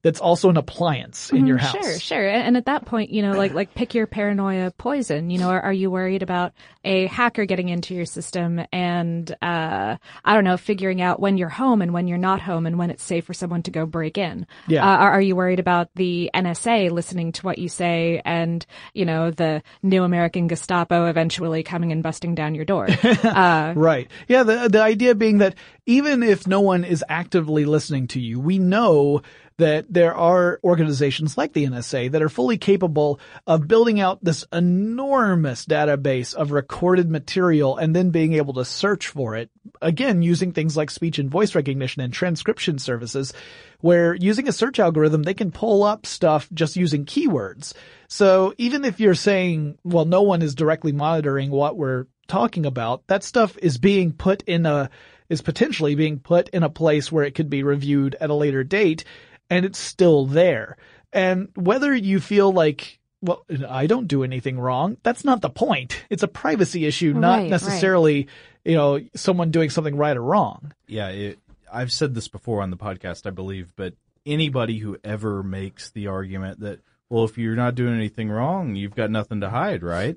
that's also an appliance in your Mhm, house. Sure, sure. And and at that point, you know, like like pick your paranoia poison. You know, are, are you worried about a hacker getting into your system and uh I don't know, figuring out when you're home and when you're not home and when it's safe for someone to go break in? Yeah. Uh, are, are you worried about the NSA listening to what you say and you know the new American Gestapo eventually coming and busting down your door? <laughs> uh, Right. Yeah, the the idea being that even if no one is actively listening to you, we know that there are organizations like the NSA that are fully capable of building out this enormous database of recorded material and then being able to search for it. Again, using things like speech and voice recognition and transcription services where using a search algorithm, they can pull up stuff just using keywords. So even if you're saying, well, no one is directly monitoring what we're talking about, that stuff is being put in a, is potentially being put in a place where it could be reviewed at a later date and it's still there. And whether you feel like, well, I don't do anything wrong, that's not the point. It's a privacy issue, not Right, right. necessarily, you know, someone doing something right or wrong. Yeah, it, I've said this before on the podcast, I believe, but anybody who ever makes the argument that, well, if you're not doing anything wrong, you've got nothing to hide, right?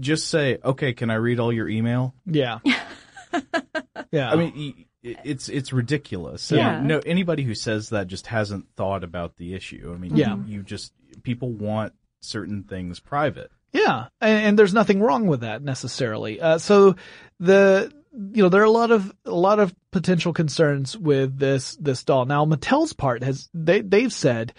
Just say, okay, can I read all your email? Yeah. <laughs> yeah. I mean, y- it's it's ridiculous. Yeah. And no, anybody who says that just hasn't thought about the issue. I mean, Yeah. you, you just people want certain things private. Yeah, and, and there's nothing wrong with that necessarily. Uh, so the you know there are a lot of a lot of potential concerns with this this doll. Now Mattel's part has they they've said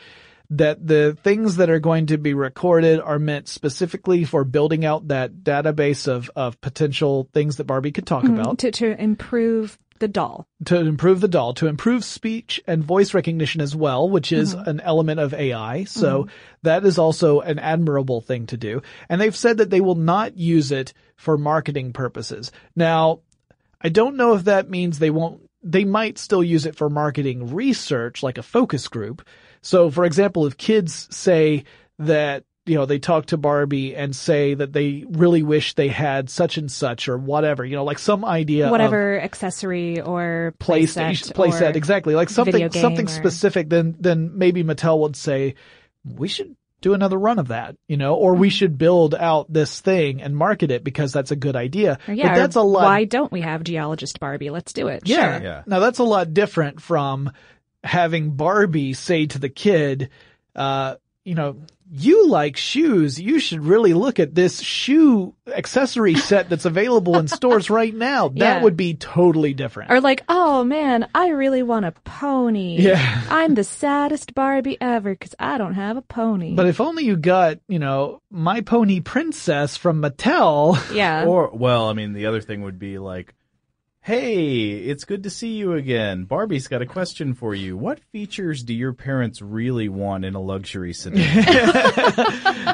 that the things that are going to be recorded are meant specifically for building out that database of of potential things that Barbie could talk about to to improve the doll. to improve the doll, to improve speech and voice recognition as well, which is mm-hmm. an element of AI. So mm-hmm. that is also an admirable thing to do. And they've said that they will not use it for marketing purposes. Now, I don't know if that means they won't, they might still use it for marketing research, like a focus group. So for example, if kids say that you know, they talk to Barbie and say that they really wish they had such and such or whatever, you know, like some idea of Whatever accessory or PlayStation playset playset exactly like something something or- specific then then maybe Mattel would say we should do another run of that you know or Mm-hmm. we should build out this thing and market it because that's a good idea Or yeah, but that's a lot Why don't we have geologist Barbie? Let's do it. yeah. Sure. Yeah. now that's a lot different from having Barbie say to the kid uh you know you like shoes. You should really look at this shoe accessory set that's available in stores right now. <laughs> That Yeah. would be totally different. Or like, oh man, I really want a pony. Yeah. <laughs> I'm the saddest Barbie ever because I don't have a pony. But if only you got, you know, My Pony Princess from Mattel. yeah. <laughs> Or, well, I mean, the other thing would be like, hey, it's good to see you again. Barbie's got a question for you. What features do your parents really want in a luxury sedan? <laughs> <laughs>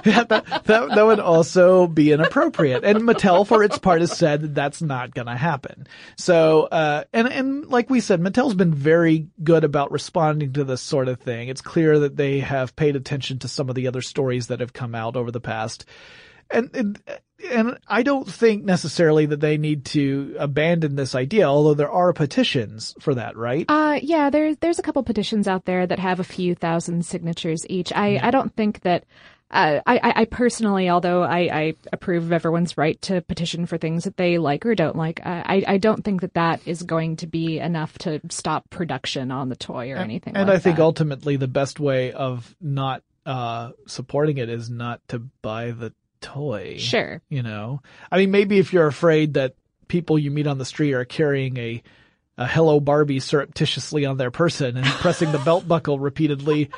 that, that, that would also be inappropriate. And Mattel, for its part, has said that that's not going to happen. So, uh, and, and like we said, Mattel's been very good about responding to this sort of thing. It's clear that they have paid attention to some of the other stories that have come out over the past. And, and, and I don't think necessarily that they need to abandon this idea, although there are petitions for that, right? Uh, yeah, there's there's a couple petitions out there that have a few thousand signatures each. I, I don't think that uh, I, I personally, although I, I approve of everyone's right to petition for things that they like or don't like, I, I don't think that that is going to be enough to stop production on the toy or anything. And like I think that. ultimately the best way of not uh, supporting it is not to buy the toy. Sure. You know, I mean, maybe if you're afraid that people you meet on the street are carrying a a Hello Barbie surreptitiously on their person and <laughs> pressing the belt buckle repeatedly.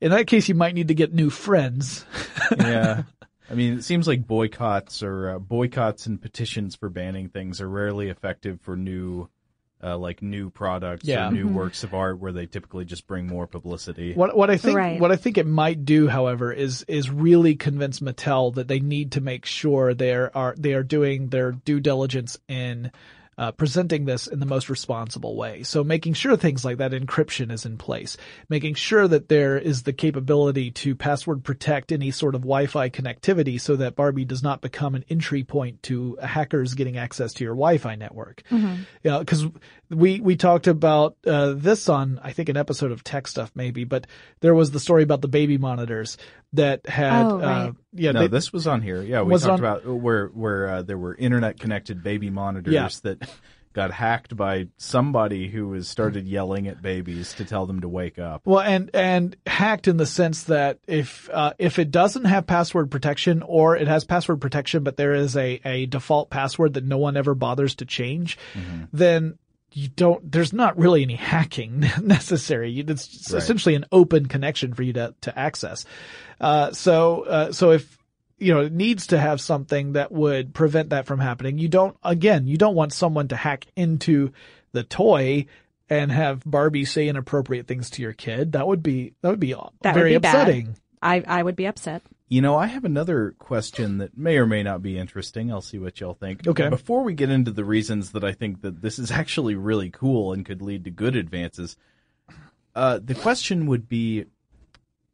In that case, you might need to get new friends. <laughs> yeah. I mean, it seems like boycotts or uh, boycotts and petitions for banning things are rarely effective for new, uh, like new products Yeah. or new Mm-hmm. works of art where they typically just bring more publicity. What what I think Right. what I think it might do, however, is is really convince Mattel that they need to make sure they are, are they are doing their due diligence in uh, presenting this in the most responsible way. So making sure things like that encryption is in place, making sure that there is the capability to password protect any sort of Wi-Fi connectivity so that Barbie does not become an entry point to hackers getting access to your Wi-Fi network. Yeah, because we we talked about uh, this on I think an episode of Tech Stuff maybe, but there was the story about the baby monitors that had Oh, uh, yeah no, they- this was on here. Yeah, we talked on- about where where uh, there were internet connected baby monitors Yeah. that got hacked by somebody who was started yelling at babies to tell them to wake up. Well, and and hacked in the sense that if uh, if it doesn't have password protection or it has password protection, but there is a a default password that no one ever bothers to change, then you don't. There's not really any hacking <laughs> necessary. It's Right. essentially an open connection for you to to access. Uh, so uh, so if you know, it needs to have something that would prevent that from happening. You don't, again, you don't want someone to hack into the toy and have Barbie say inappropriate things to your kid. That would be, that would be That very would be bad. upsetting. I, I would be upset. You know, I have another question that may or may not be interesting. I'll see what y'all think. Okay. Before we get into the reasons that I think that this is actually really cool and could lead to good advances, uh, the question would be,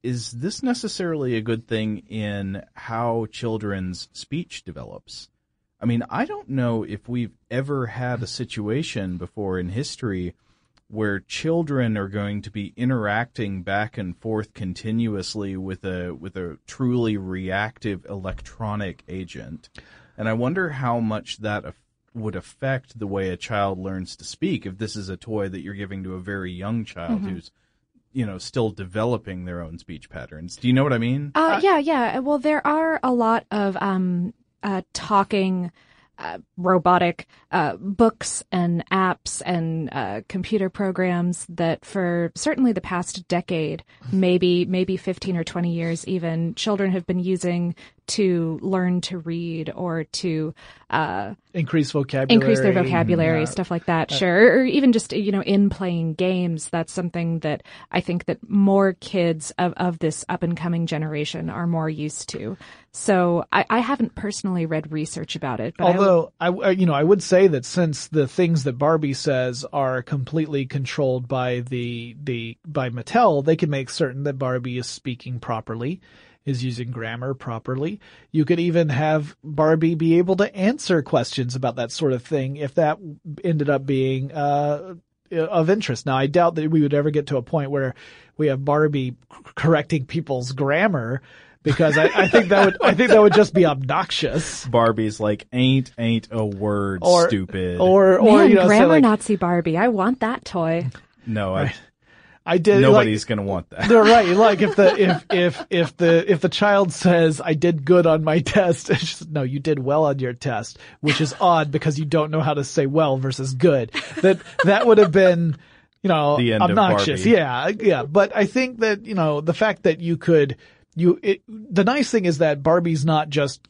is this necessarily a good thing in how children's speech develops? I mean, I don't know if we've ever had a situation before in history where children are going to be interacting back and forth continuously with a with a truly reactive electronic agent. And I wonder how much that af- would affect the way a child learns to speak if this is a toy that you're giving to a very young child who's you know still developing their own speech patterns. Do you know what I mean? Uh, yeah, yeah. Well, there are a lot of um, uh, talking uh, robotic uh, books and apps and uh, computer programs that, for certainly the past decade, <laughs> maybe maybe fifteen or twenty years, even children have been using to learn to read or to uh, Increase vocabulary. increase their vocabulary, Yeah. stuff like that. Sure, or even just you know in playing games. That's something that I think that more kids of of this up and coming generation are more used to. So I, I haven't personally read research about it, but Although I, I- you know, I would say that since the things that Barbie says are completely controlled by the the by Mattel, they can make certain that Barbie is speaking properly, is using grammar properly. You could even have Barbie be able to answer questions about that sort of thing if that ended up being uh, of interest. Now, I doubt that we would ever get to a point where we have Barbie correcting people's grammar. Because I, I think that would I think that would just be obnoxious. Barbie's like ain't ain't a word Or- stupid. Or or man, you know, say grammar like, Nazi Barbie. I want that toy. no, I, I did nobody's like, gonna want that. They're right. Like if the <laughs> if if if the if the child says I did good on my <laughs> test, it's just, no, you did well on your test, which is <laughs> odd because you don't know how to say well versus good. That that would have been, you know, obnoxious. Yeah, yeah. But I think that you know the fact that you could you it, the nice thing is that Barbie's not just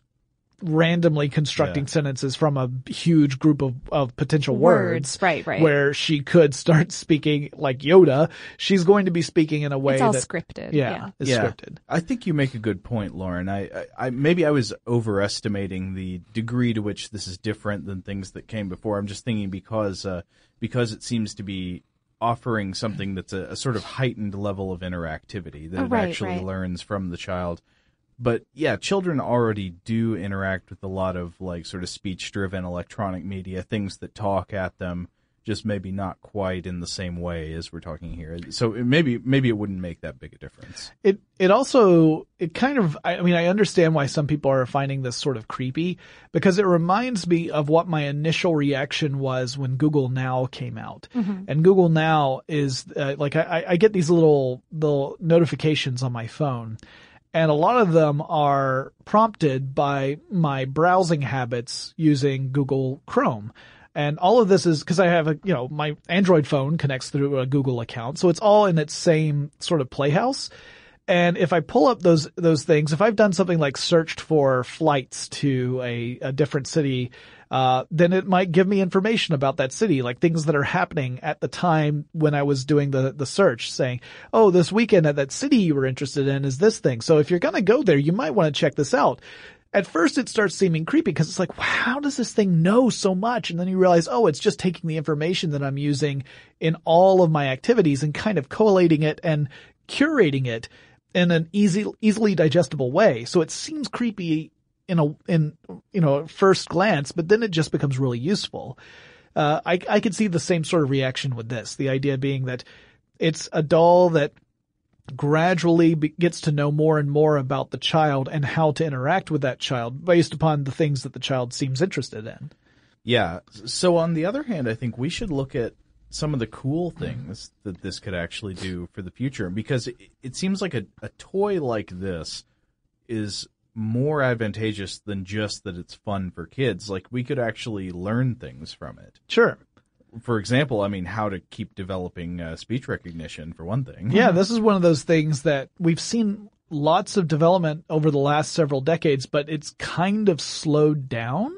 randomly constructing Yeah. sentences from a huge group of, of potential Words, right, right. where she could start <laughs> speaking like Yoda. She's going to be speaking in a way It's all that scripted. yeah, yeah. is yeah, scripted. I think you make a good point, Lauren. I, I, I maybe I was overestimating the degree to which this is different than things that came before. I'm just thinking because uh, because it seems to be offering something that's a, a sort of heightened level of interactivity that Oh, it right, actually right. learns from the child. But yeah, children already do interact with a lot of like sort of speech driven electronic media, things that talk at them, just maybe not quite in the same way as we're talking here. So it maybe maybe it wouldn't make that big a difference. It it also it kind of I mean I understand why some people are finding this sort of creepy because it reminds me of what my initial reaction was when Google Now came out. And Google Now is uh, like I, I get these little little notifications on my phone. And a lot of them are prompted by my browsing habits using Google Chrome. And all of this is because I have a, you know, my Android phone connects through a Google account. So it's all in its same sort of playhouse. And if I pull up those, those things, if I've done something like searched for flights to a, a different city, uh, then it might give me information about that city, like things that are happening at the time when I was doing the, the search saying, oh, this weekend at that city you were interested in is this thing. So if you're going to go there, you might want to check this out at first it starts seeming creepy because it's like, how does this thing know so much? And then you realize, oh, it's just taking the information that I'm using in all of my activities and kind of collating it and curating it in an easy, easily digestible way. So it seems creepy in a, in, you know, first glance, but then it just becomes really useful. Uh, I, I could see the same sort of reaction with this. The idea being that it's a doll that gradually be- gets to know more and more about the child and how to interact with that child based upon the things that the child seems interested in. Yeah. So on the other hand, I think we should look at some of the cool things that this could actually do for the future because it, it seems like a, a toy like this is more advantageous than just that it's fun for kids. Like we could actually learn things from it. Sure. For example, I mean, how to keep developing uh, speech recognition for one thing. Yeah, this is one of those things that we've seen lots of development over the last several decades, but it's kind of slowed down.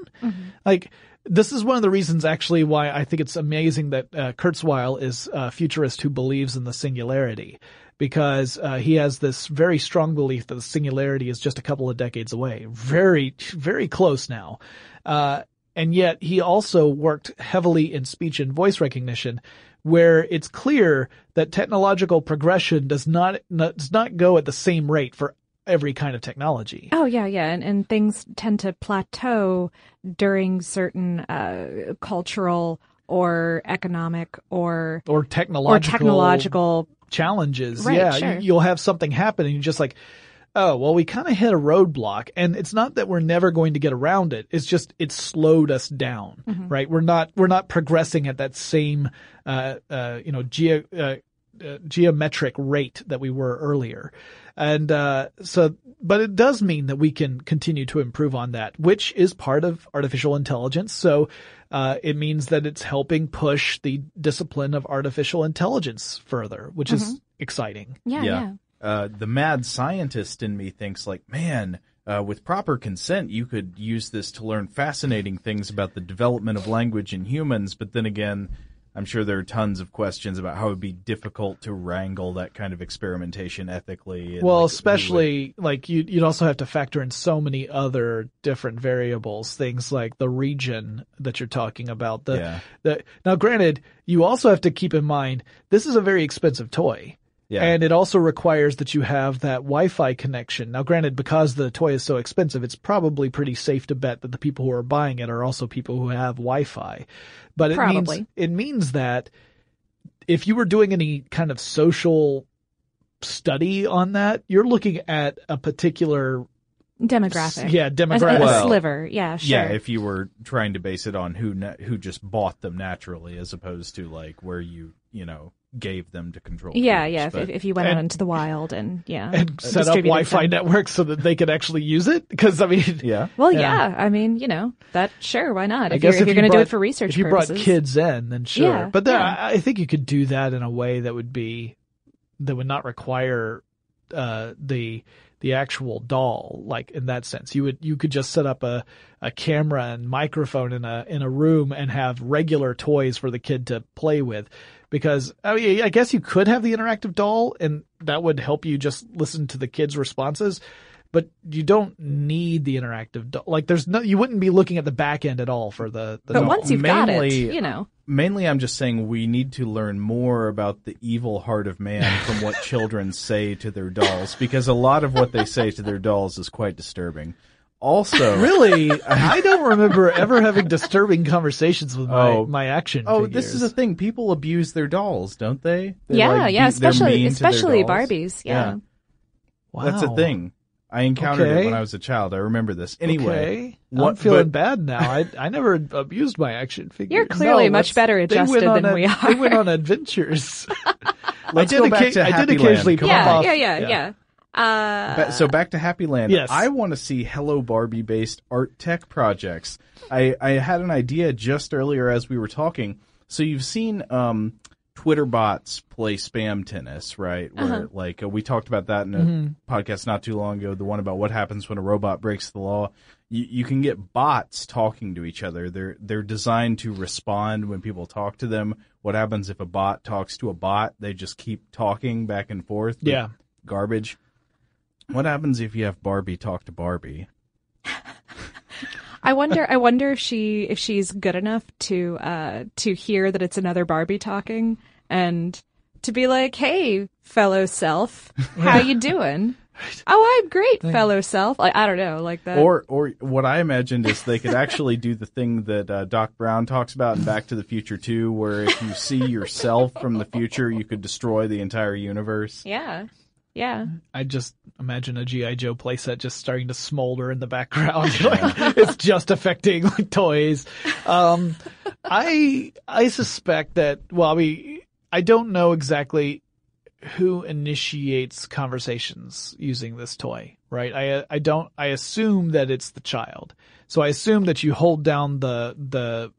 Like, this is one of the reasons actually why I think it's amazing that uh, Kurzweil is a futurist who believes in the singularity. Because uh, he has this very strong belief that the singularity is just a couple of decades away, very, very close now. Uh, and yet he also worked heavily in speech and voice recognition, where it's clear that technological progression does not does not go at the same rate for every kind of technology. Oh yeah, yeah, and and things tend to plateau during certain uh, cultural or economic or or technological or technological challenges. Right, yeah, sure. you- you'll have something happen and you're just like, oh, well, we kind of hit a roadblock and it's not that we're never going to get around it. It's just, it slowed us down, Mm-hmm. right? We're not, we're not progressing at that same, uh, uh, you know, geo, uh, uh, geometric rate that we were earlier. And, uh, so, but it does mean that we can continue to improve on that, which is part of artificial intelligence. So, uh, it means that it's helping push the discipline of artificial intelligence further, which is exciting. yeah, yeah. Uh, the mad scientist in me thinks like, man, uh, with proper consent, you could use this to learn fascinating things about the development of language in humans. But then again, I'm sure there are tons of questions about how it would be difficult to wrangle that kind of experimentation ethically. and, Well, like, especially like you, you'd also have to factor in so many other different variables, things like the region that you're talking about. The, Yeah. the now, granted, you also have to keep in mind this is a very expensive toy. Yeah. And it also requires that you have that Wi-Fi connection. Now, granted, because the toy is so expensive, it's probably pretty safe to bet that the people who are buying it are also people who have Wi-Fi. But it Probably. means it means that if you were doing any kind of social study on that, you're looking at a particular Demographic. yeah demographic. a Well, sliver. Yeah, sure. Yeah, if you were trying to base it on who na- who just bought them naturally, as opposed to like where you you know gave them to control. yeah, groups. yeah. If, But- if, if you went out into the wild and yeah, <laughs> and set up Wi-Fi them. networks so that they could actually use it. Because I mean, yeah, Well, Yeah. yeah. I mean, you know, that sure, why not? I If guess you're, if if you're going to do it for research if you purposes. brought kids in, then sure. Yeah, but there, yeah. I, I think you could do that in a way that would be that would not require uh, the the actual doll. Like in that sense, you would you could just set up a a camera and microphone in a in a room and have regular toys for the kid to play with. Because oh, I mean, I guess you could have the interactive doll, and that would help you just listen to the kids' responses. But you don't need the interactive doll. Like, there's no, you wouldn't be looking at the back end at all for the. the but doll. once you've got it, mainly- you know. mainly I'm just saying we need to learn more about the evil heart of man from what <laughs> children say to their dolls because a lot of what they say to their dolls is quite disturbing. Also, <laughs> Really? I don't remember ever having disturbing conversations with my, Oh. my action Oh, figures. this is a thing. People abuse their dolls, don't they? They, yeah, like, yeah, be- especially mean to their especially. Barbies. Yeah. wow. That's a thing. I encountered it when I was a child. I remember this. Anyway, Okay. I'm feeling but- bad now. I <laughs> I never abused my action figures. You're clearly No, much better they went adjusted on than a- we are. They went on adventures. <laughs> Let's I go did, back occa- to I did occasionally Land. come Yeah, off. yeah, yeah, yeah. Uh, Ba- so back to Happy Land. Yes. I want to see Hello Barbie based art tech projects. I, I had an idea just earlier as we were talking. So you've seen um, Twitter bots play spam tennis, right? Where Uh-huh. like uh, we talked about that in a Mm-hmm. podcast not too long ago. The one about what happens when a robot breaks the law. You, you can get bots talking to each other. They're they're designed to respond when people talk to them. What happens if a bot talks to a bot? They just keep talking back and forth. Yeah. garbage. What happens if you have Barbie talk to Barbie? I wonder. I wonder if she if she's good enough to uh to hear that it's another Barbie talking and to be like, "Hey, fellow self, how you <laughs> doing?" Oh, I'm great, fellow self. Like I don't know, like that. Or, or what I imagined is they could actually do the thing that uh, Doc Brown talks about in Back to the Future too, where if you see yourself from the future, you could destroy the entire universe. yeah, yeah. I just imagine a GI Joe playset just starting to smolder in the background. <laughs> Like, it's just affecting like toys. Um, I I suspect that. Well, I mean, I don't know exactly who initiates conversations using this toy, right? I I don't. I assume that it's the child. So I assume that you hold down the the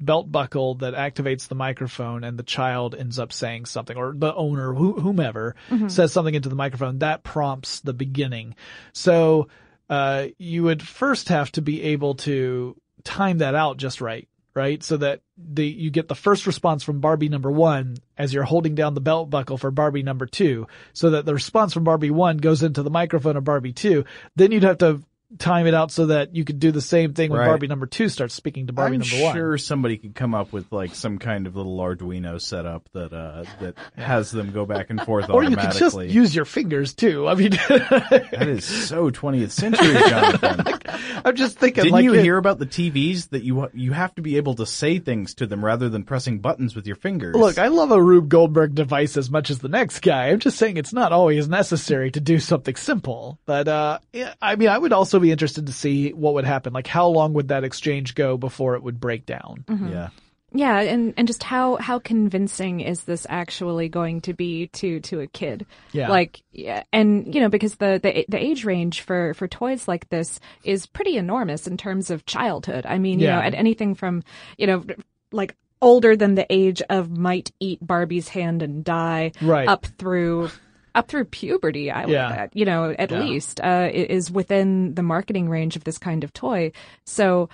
belt buckle that activates the microphone and the child ends up saying something or the owner who, whomever says something into the microphone that prompts the beginning. So uh, you would first have to be able to time that out just right right? So that the you get the first response from barbie number one as you're holding down the belt buckle for barbie number two. So that the response from barbie one goes into the microphone of barbie two. Then you'd have to time it out so that you could do the same thing when Right. barbie number two starts speaking to barbie I'm number one sure somebody could come up with like some kind of little Arduino setup that uh, that has them go back and forth <laughs> or you could just automatically. use your fingers too. I mean, <laughs> that is so 20th century, Jonathan. <laughs> I'm just thinking. Didn't like you it- hear about the TVs that you you have to be able to say things to them rather than pressing buttons with your fingers? Look, I love a Rube Goldberg device as much as the next guy. I'm just saying it's not always necessary to do something simple. But uh, I mean, I would also be interested to see what would happen. Like, how long would that exchange go before it would break down? Mm-hmm. yeah. Yeah, and, and just how, how convincing is this actually going to be to, to a kid? Yeah. Like, yeah, and you know, because the, the, the age range for, for toys like this is pretty enormous in terms of childhood. I mean, you Yeah. know, at anything from, you know, like older than the age of might eat Barbie's hand and die Right. up through up through puberty, I would, Yeah. you know, at Yeah. least, uh, is within the marketing range of this kind of toy. So,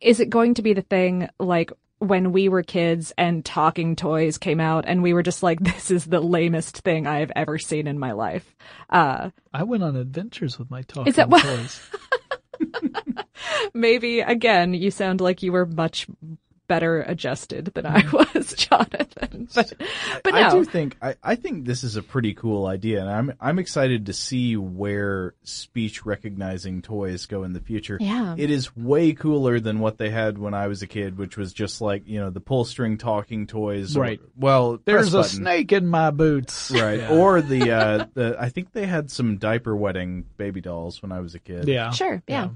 is it going to be the thing like when we were kids and talking toys came out and we were just like, <laughs> this is the lamest thing I've ever seen in my life? Uh, I went on adventures with my talking Is that what- toys. <laughs> maybe again, you sound like you were much better adjusted than I was, <laughs> Jonathan. But, but no. I do think I, I think this is a pretty cool idea, and I'm I'm excited to see where speech recognizing toys go in the future. Yeah. it is way cooler than what they had when I was a kid, which was just like you know the pull string talking toys. or- Right. well, There's a snake in my boots. Right. Yeah. Or the uh the I think they had some diaper wetting baby dolls when I was a kid. yeah. Sure, yeah.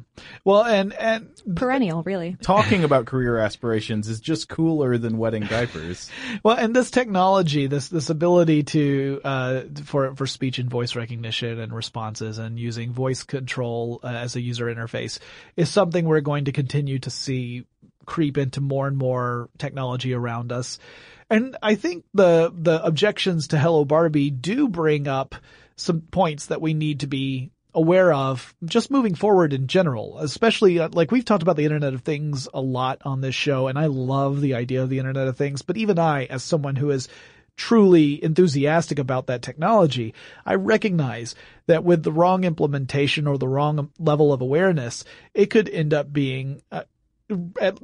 Well, and and Perennial, really. Talking about career aspirations is just cooler than wetting <laughs> diapers. Well, and this technology, this this ability to uh, for for speech and voice recognition and responses, and using voice control uh, as a user interface, is something we're going to continue to see creep into more and more technology around us. And I think the the objections to Hello Barbie do bring up some points that we need to be aware of just moving forward in general, especially uh, like we've talked about the Internet of Things a lot on this show, and I love the idea of the Internet of Things, but even I, as someone who is truly enthusiastic about that technology, I recognize that with the wrong implementation or the wrong level of awareness, it could end up being uh,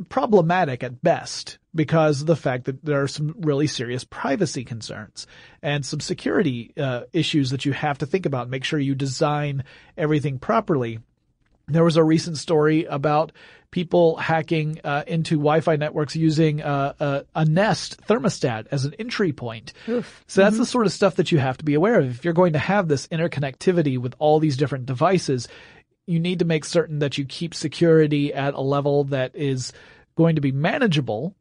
problematic at best because of the fact that there are some really serious privacy concerns and some security uh, issues that you have to think about. Make sure you design everything properly. There was a recent story about people hacking uh, into Wi-Fi networks using uh, a, a, Nest thermostat as an entry point. Oof. So that's mm-hmm. the sort of stuff that you have to be aware of. If you're going to have this interconnectivity with all these different devices, you need to make certain that you keep security at a level that is going to be manageable,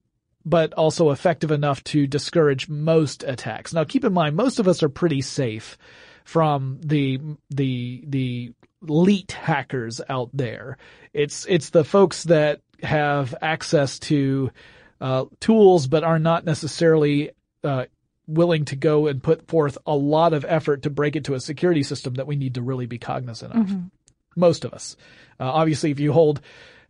but also effective enough to discourage most attacks. Now keep in mind, most of us are pretty safe from the, the, the elite hackers out there. It's it's the folks that have access to uh, tools but are not necessarily uh, willing to go and put forth a lot of effort to break into a security system that we need to really be cognizant of. Mm-hmm. Most of us. Uh, obviously, if you hold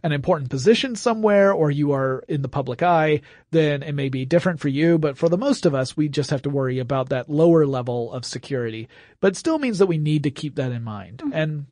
an important position somewhere or you are in the public eye, then it may be different for you. But for the most of us, we just have to worry about that lower level of security. But it still means that we need to keep that in mind. Mm-hmm. And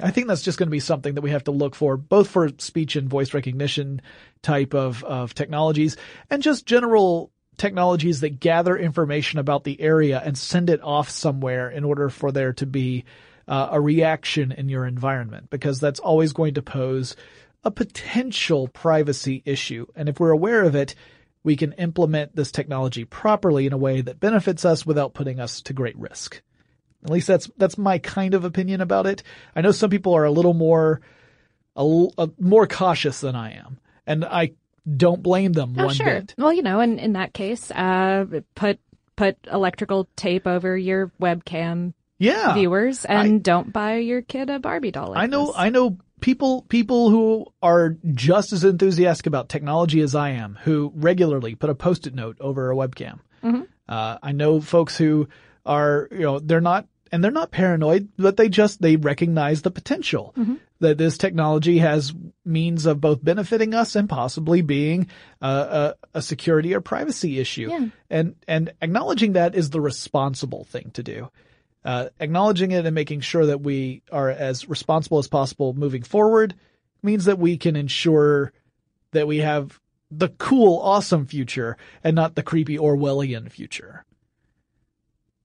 I think that's just going to be something that we have to look for, both for speech and voice recognition type of, of technologies and just general technologies that gather information about the area and send it off somewhere in order for there to be uh, a reaction in your environment, because that's always going to pose a potential privacy issue. And if we're aware of it, we can implement this technology properly in a way that benefits us without putting us to great risk. At least that's that's my kind of opinion about it. I know some people are a little more a, a more cautious than I am, and I don't blame them oh, one sure. bit. Well, you know, in in that case, uh, put put electrical tape over your webcam yeah. viewers and I, don't buy your kid a Barbie doll. Like I know this. I know people people who are just as enthusiastic about technology as I am who regularly put a post-it note over a webcam. Mm-hmm. Uh, I know folks who are, you know, they're not, and they're not paranoid, but they just, they recognize the potential mm-hmm. that this technology has means of both benefiting us and possibly being a, a security or privacy issue. Yeah. And, and acknowledging that is the responsible thing to do. Uh, acknowledging it and making sure that we are as responsible as possible moving forward means that we can ensure that we have the cool, awesome future and not the creepy Orwellian future.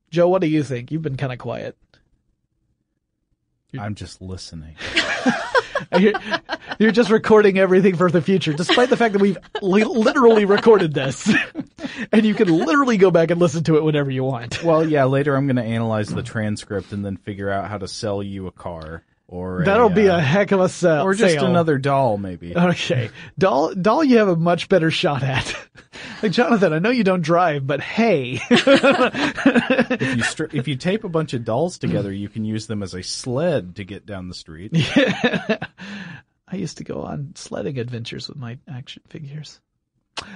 Joe, what do you think? You've been kind of quiet. I'm just listening. <laughs> you're, you're, just recording everything for the future, despite the fact that we've li- literally recorded this. <laughs> and you can literally go back and listen to it whenever you want. Well, yeah, later I'm going to analyze the transcript and then figure out how to sell you a car. Or That'll a, be uh, a heck of a sell. Or just sale. another doll, maybe. Okay. Doll, doll you have a much better shot at. <laughs> like, Jonathan, I know you don't drive, but hey. <laughs> if you stri- if you tape a bunch of dolls together, you can use them as a sled to get down the street. Yeah. <laughs> I used to go on sledding adventures with my action figures.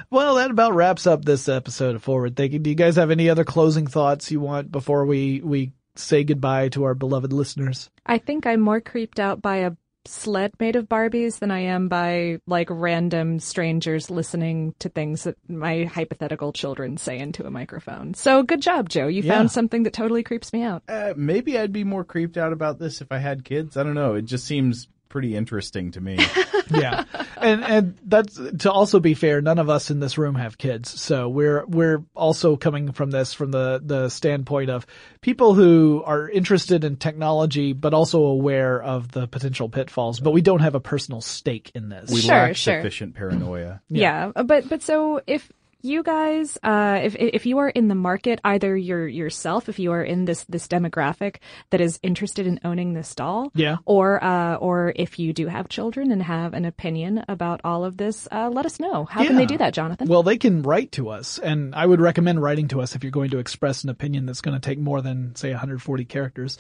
Well, that about wraps up this episode of Forward Thinking. Do you guys have any other closing thoughts you want before we, we say goodbye to our beloved listeners? I think I'm more creeped out by a sled made of Barbies than I am by like random strangers listening to things that my hypothetical children say into a microphone. So good job, Joe. You yeah. found something that totally creeps me out. Uh, maybe I'd be more creeped out about this if I had kids. I don't know. It just seems pretty interesting to me. <laughs> yeah. And and that's to also be fair, none of us in this room have kids. So we're we're also coming from this from the the standpoint of people who are interested in technology but also aware of the potential pitfalls, but we don't have a personal stake in this. We sure, lack sure. sufficient paranoia. Yeah. yeah. But but so if you guys, uh, if if you are in the market, either you're yourself, if you are in this this demographic that is interested in owning this doll, yeah, or uh, or if you do have children and have an opinion about all of this, uh, let us know. How yeah. can they do that, Jonathan? Well, they can write to us, and I would recommend writing to us if you're going to express an opinion that's going to take more than say 140 characters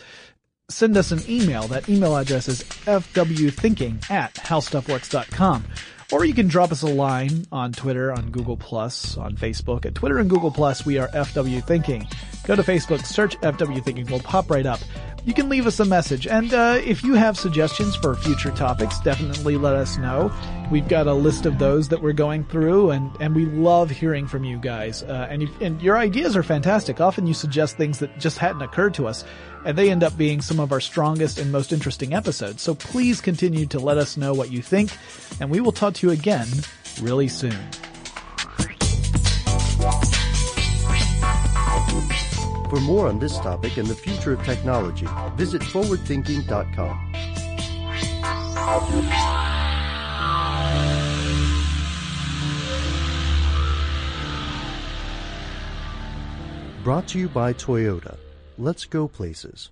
send us an email. That email address is fwthinking at howstuffworks.com. Or you can drop us a line on Twitter, on Google Plus, on Facebook. At Twitter and Google Plus, we are FW Thinking. Go to Facebook, search FW Thinking, we'll pop right up. You can leave us a message, and uh, if you have suggestions for future topics, definitely let us know. We've got a list of those that we're going through, and, and we love hearing from you guys. Uh, and, you, and your ideas are fantastic. Often you suggest things that just hadn't occurred to us and they end up being some of our strongest and most interesting episodes. So please continue to let us know what you think, and we will talk to you again really soon. For more on this topic and the future of technology, visit forwardthinking.com. Brought to you by Toyota. Let's go places.